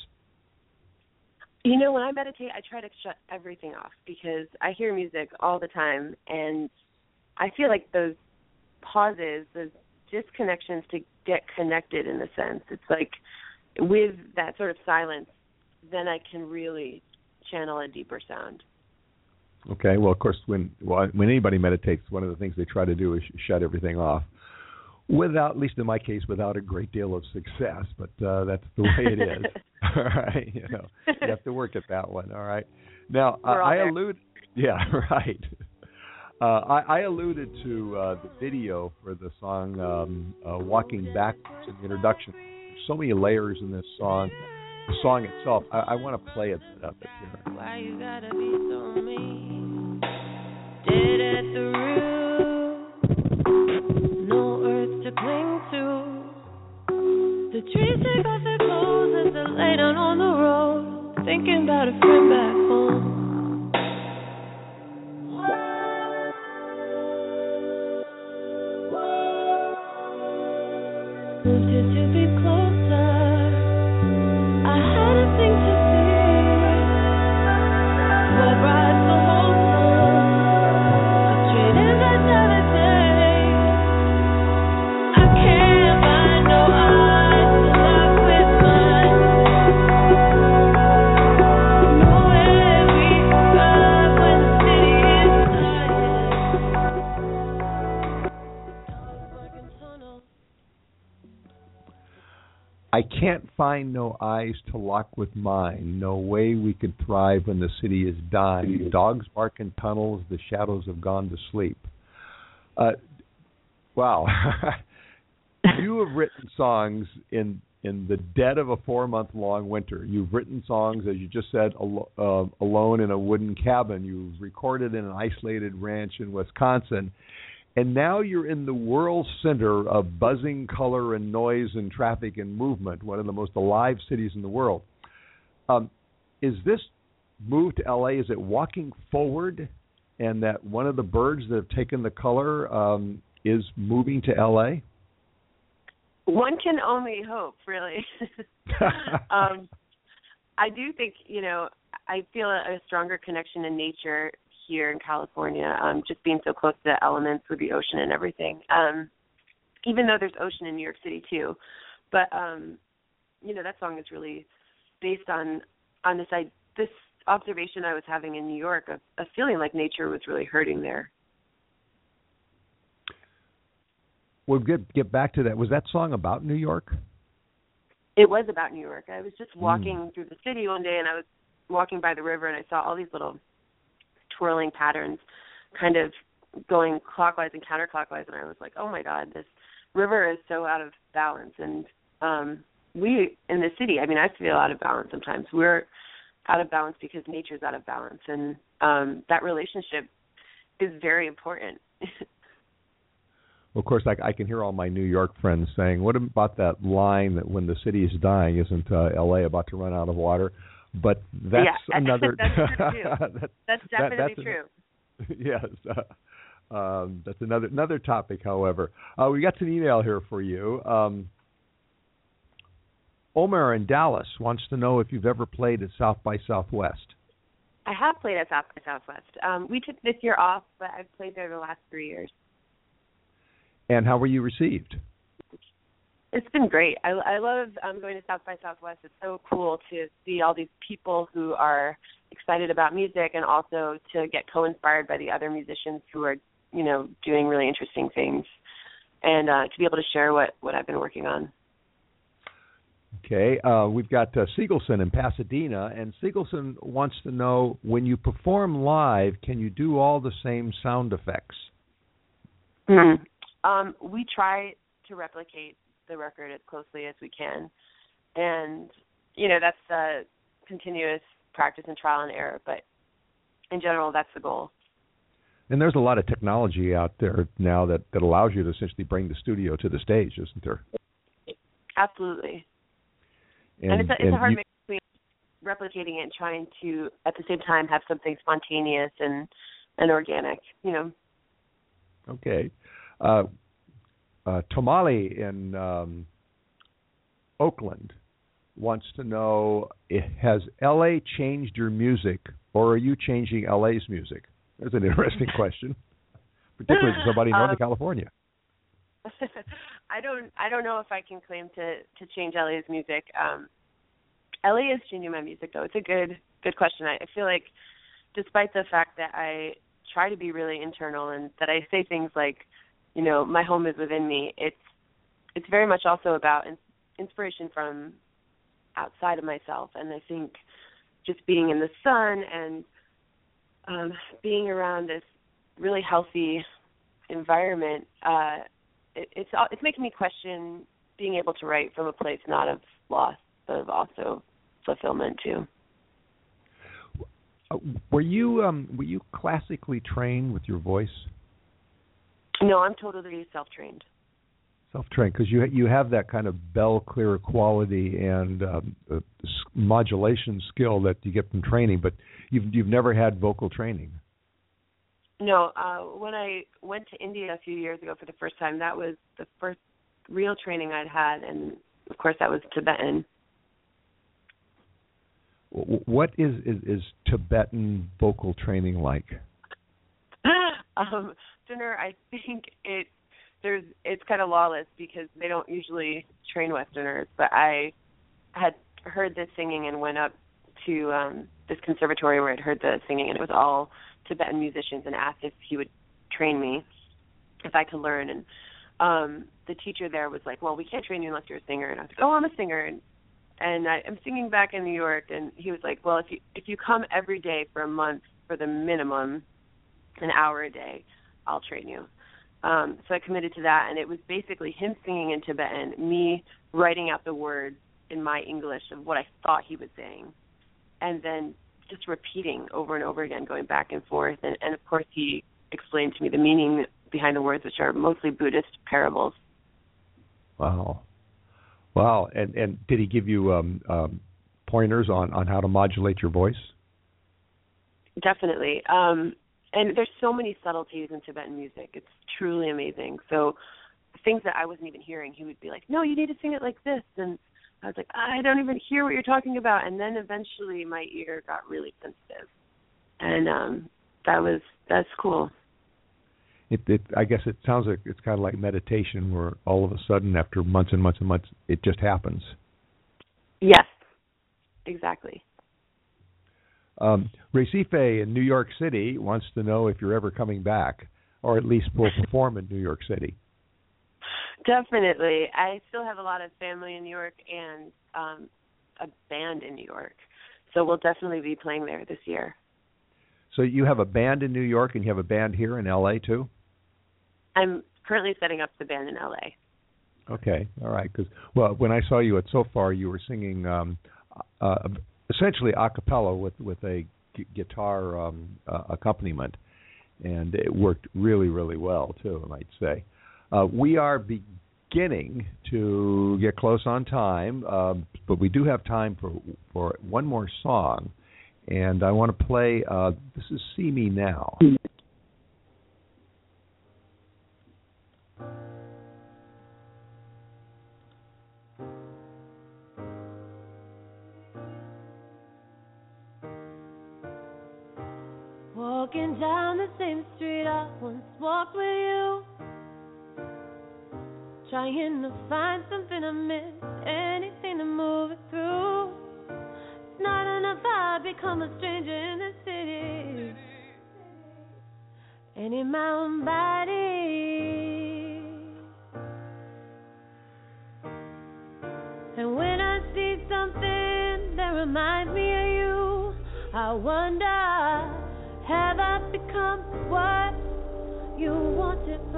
You know, when I meditate, I try to shut everything off because I hear music all the time, and I feel like those pauses, those disconnections to get connected in a sense. It's like with that sort of silence, then I can really channel a deeper sound. Okay. Well, of course, when well, when anybody meditates, one of the things they try to do is shut everything off. Without, at least in my case, without a great deal of success, but uh, that's the way it is. <laughs> <laughs> all right, you know, you have to work at that one. All right. Now, uh, I allude. Yeah, <laughs> right. Uh, I, I, alluded to uh, the video for the song um, uh, "Walking Backwards" in the introduction. There's so many layers in this song, the song itself. I, I want to play it a bit here. Why you gotta be so mean? Dead at the root, The trees take off their clothes as they lay down on the road, thinking about a friend back home. Find no eyes to lock with mine. No way we could thrive when the city is dying. Dogs bark in tunnels. The shadows have gone to sleep. Uh, wow, <laughs> you have written songs in in the dead of a four month long winter. You've written songs, as you just said, alo- uh, alone in a wooden cabin. You've recorded in an isolated ranch in Wisconsin. And now you're in the world center of buzzing color and noise and traffic and movement, one of the most alive cities in the world. Um, is this move to LA? Is it walking forward, and that one of the birds that have taken the color um, is moving to LA? One can only hope, really. <laughs> <laughs> um, I do think, you know, I feel a, a stronger connection in nature here in California, um, just being so close to the elements with the ocean and everything. Um, even though there's ocean in New York City too, but um, you know that song is really based on on this I, this observation I was having in New York of, of feeling like nature was really hurting there. We'll get get back to that. Was that song about New York? It was about New York. I was just walking through the city one day, and I was walking by the river, and I saw all these little twirling patterns, kind of going clockwise and counterclockwise, and I was like, "Oh my God, this river is so out of balance." And um we in the city, I mean, I feel out of balance sometimes. We're out of balance because nature's out of balance, and um that relationship is very important. <laughs> Of course, I, I can hear all my New York friends saying, "What about that line that when the city is dying, isn't uh, L.A. about to run out of water?" But that's yeah, <laughs> another. that's true <laughs> that- That's that- definitely that's an- true. <laughs> yes, uh, um, that's another another topic. However, uh, we got an email here for you. Um, Omar in Dallas wants to know if you've ever played at South by Southwest. I have played at South by Southwest. Um, we took this year off, but I've played there the last three years. And how were you received? It's been great. I, I love um, going to South by Southwest. It's so cool to see all these people who are excited about music, and also to get co-inspired by the other musicians who are, you know, doing really interesting things, and uh, to be able to share what what I've been working on. Okay, uh, we've got uh, Siegelson in Pasadena, and Siegelson wants to know when you perform live, can you do all the same sound effects? Mm-hmm. Um, we try to replicate the record as closely as we can, and you know that's uh, continuous practice and trial and error. But in general, that's the goal. And there's a lot of technology out there now that, that allows you to essentially bring the studio to the stage, isn't there? Absolutely. And, it's a, it's and a hard you- mix between replicating it and trying to at the same time have something spontaneous and and organic. You know. Okay. Uh, uh, Tomali in um, Oakland wants to know Has LA changed your music, or are you changing LA's music? That's an interesting <laughs> question, particularly to somebody in Northern Um, California. <laughs> I don't I don't know if I can claim to to change LA's music. Um LA is changing my music though. It's a good good question. I, I feel like despite the fact that I try to be really internal and that I say things like, you know, my home is within me, it's it's very much also about in, inspiration from outside of myself and I think just being in the sun and um being around this really healthy environment uh it, it's it's making me question being able to write from a place not of loss, but of also fulfillment too. Uh, were you um, were you classically trained with your voice? No, I'm totally self-trained. Self-trained because you you have that kind of bell clear quality and um, uh, modulation skill that you get from training, but you've you've never had vocal training. No, uh, when I went to India a few years ago for the first time, that was the first real training I'd had, and of course that was Tibetan. What is is, is Tibetan vocal training like? <laughs> um, Dinner, I think it there's it's kind of lawless because they don't usually train Westerners. But I had heard this singing and went up to um this conservatory where I'd heard the singing, and it was all Tibetan musicians, and asked if he would train me if I could learn. And um the teacher there was like, "Well, we can't train you unless you're a singer." And I was like, "Oh, I'm a singer." And and I, I'm singing back in New York, and he was like, "Well, if you if you come every day for a month for the minimum, an hour a day, I'll train you." Um, so I committed to that, and it was basically him singing in Tibetan, me writing out the words in my English of what I thought he was saying, and then just repeating over and over again, going back and forth. And, and of course, he explained to me the meaning behind the words, which are mostly Buddhist parables. Wow, wow! And and did he give you um, um, pointers on on how to modulate your voice? Definitely. Um, and there's so many subtleties in Tibetan music. It's truly amazing. So things that I wasn't even hearing, he would be like, "No, you need to sing it like this," and I was like, "I don't even hear what you're talking about." And then eventually, my ear got really sensitive, and um, that was that's cool. It, it, I guess it sounds like it's kind of like meditation, where all of a sudden, after months and months and months, it just happens. Yes, exactly. Um, Recife in New York City wants to know if you're ever coming back, or at least will perform in New York City. Definitely. I still have a lot of family in New York and um, a band in New York. So we'll definitely be playing there this year. So you have a band in New York and you have a band here in LA too? I'm currently setting up the band in LA. Okay, all right. Because well, when I saw you at Sofar, you were singing um, uh, essentially a cappella with with a g- guitar um, uh, accompaniment, and it worked really really well too. I might say. Uh, we are beginning to get close on time, um, but we do have time for for one more song, and I want to play. Uh, this is "See Me Now." Walking down the same street I once walked with you. Trying to find something I missed, anything to move it through. It's not enough I become a stranger in the city. And in my own body. And when I see something that reminds me of you, I wonder.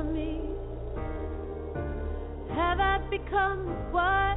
From me? Have I become what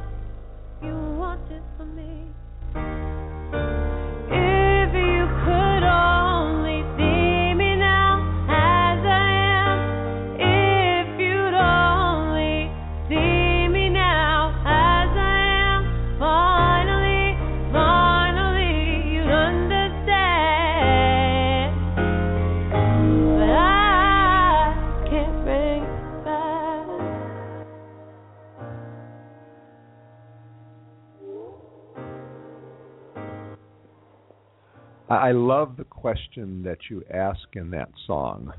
I love the question that you ask in that song.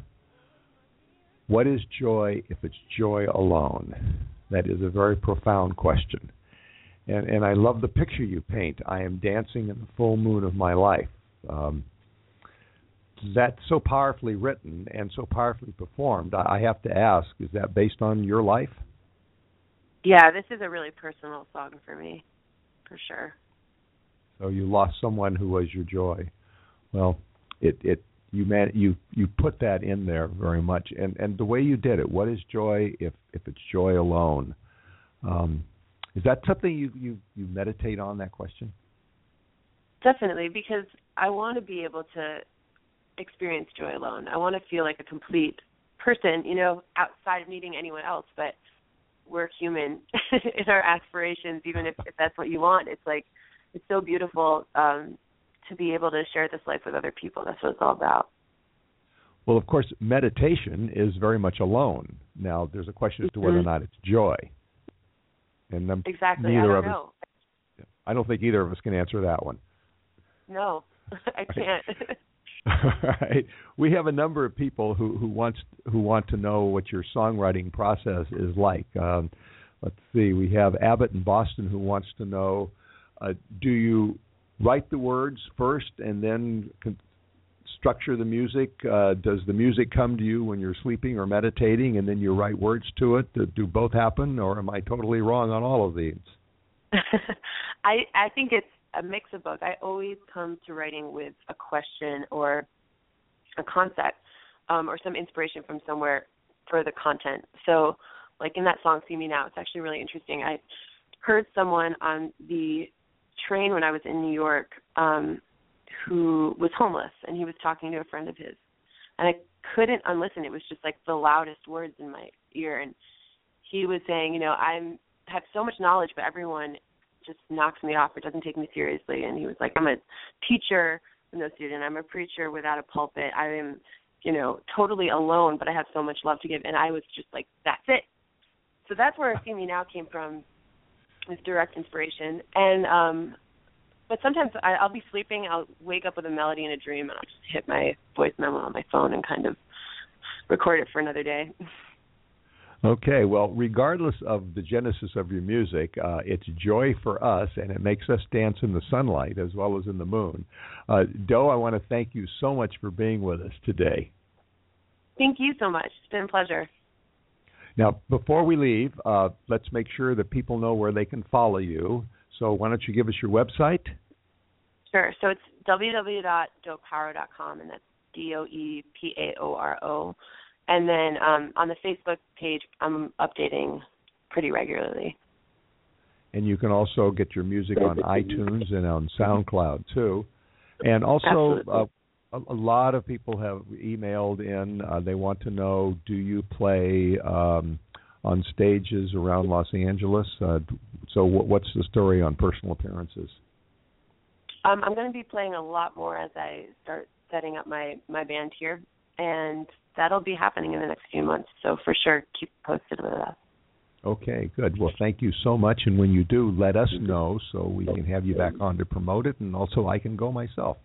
What is joy if it's joy alone? That is a very profound question. And and I love the picture you paint. I am dancing in the full moon of my life. Um, that's so powerfully written and so powerfully performed. I I have to ask, is that based on your life? Yeah, this is a really personal song for me, for sure. So you lost someone who was your joy. Well, it it you man you you put that in there very much, and and the way you did it. What is joy if if it's joy alone? Um, is that something you you you meditate on that question? definitely, because I want to be able to experience joy alone. I want to feel like a complete person, you know, outside of needing anyone else. But we're human <laughs> in our aspirations, even if, if that's what you want. It's like it's so beautiful um, to be able to share this life with other people. That's what it's all about. Well, of course, meditation is very much alone. Now, there's a question as to whether Mm-hmm. or not it's joy, and um, Exactly. neither I don't us. know. I don't think either of us can answer that one. No, <laughs> I can't. <laughs> <laughs> All right. We have a number of people who who wants who want to know what your songwriting process is like. Um, let's see. We have Abbott in Boston who wants to know: uh, Do you write the words first and then con- structure the music? Uh, does the music come to you when you're sleeping or meditating, and then you write words to it? Do, both happen, or am I totally wrong on all of these? <laughs> I I think it's a mix of both. I always come to writing with a question or a concept um, or some inspiration from somewhere for the content. So, like in that song "See Me Now," it's actually really interesting. I heard someone on the train when I was in New York um, who was homeless, and he was talking to a friend of his, and I couldn't unlisten. It was just like the loudest words in my ear, and he was saying, you know, I'm have so much knowledge, but everyone just knocks me off or doesn't take me seriously. And he was like, I'm a teacher with no student. I'm a preacher without a pulpit. I am, you know, totally alone, but I have so much love to give. And I was just like, that's it. So that's where See Me Now came from, with direct inspiration. And um but sometimes I, I'll be sleeping, I'll wake up with a melody in a dream, and I'll just hit my voice memo on my phone and kind of record it for another day. Okay, well, regardless of the genesis of your music, uh, it's joy for us, and it makes us dance in the sunlight as well as in the moon. Uh, Doe, I want to thank you so much for being with us today. Thank you so much. It's been a pleasure. Now, before we leave, uh, let's make sure that people know where they can follow you. So, why don't you give us your website? Sure. So it's www.doepaoro.com, and that's D O E P A O R O. And then um, on the Facebook page, I'm updating pretty regularly. And you can also get your music on iTunes and on SoundCloud too. And also, uh, a, a lot of people have emailed in. Uh, they want to know: Do you play um, on stages around Los Angeles? Uh, so, what, what's the story on personal appearances? Um, I'm going to be playing a lot more as I start setting up my my band here, and that'll be happening in the next few months. So for sure, keep posted with us. Okay, good. Well, thank you so much. And when you do, let us know so we can have you back on to promote it, and also I can go myself.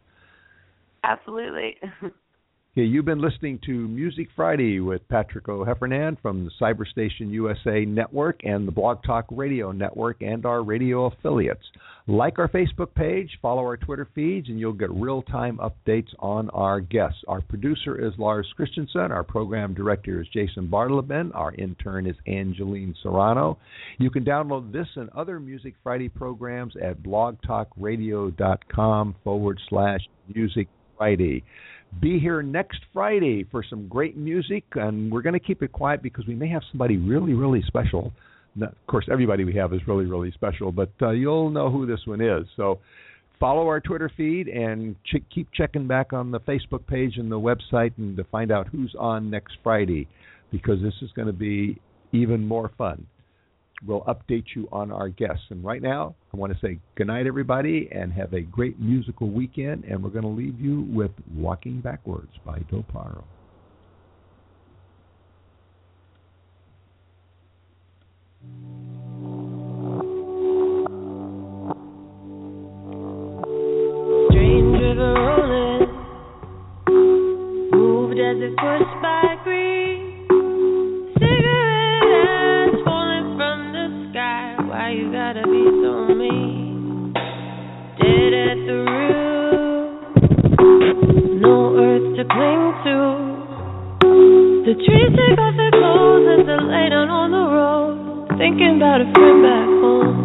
Absolutely. <laughs> Okay, you've been listening to Music Friday with Patrick O'Heffernan from the Cyberstation USA Network and the Blog Talk Radio Network and our radio affiliates. Like our Facebook page, follow our Twitter feeds, and you'll get real time updates on our guests. Our producer is Lars Christensen. Our program director is Jason Bartleben. Our intern is Angeline Serrano. You can download this and other Music Friday programs at blogtalkradio.com forward slash Music Friday be here next Friday for some great music, and we're going to keep it quiet because we may have somebody really, really special. Now, of course, everybody we have is really, really special, but uh, you'll know who this one is. So follow our Twitter feed and ch- keep checking back on the Facebook page and the website and to find out who's on next Friday because this is going to be even more fun. We'll update you on our guests. And right now, I want to say good night, everybody, and have a great musical weekend. And we're going to leave you with Walking Backwards by Doe Paoro. River rolling, moved as it pushed by. gotta be so mean? Dead at the root, no earth to cling to. The trees take off their clothes as they lay down on the road, thinking about a friend back home.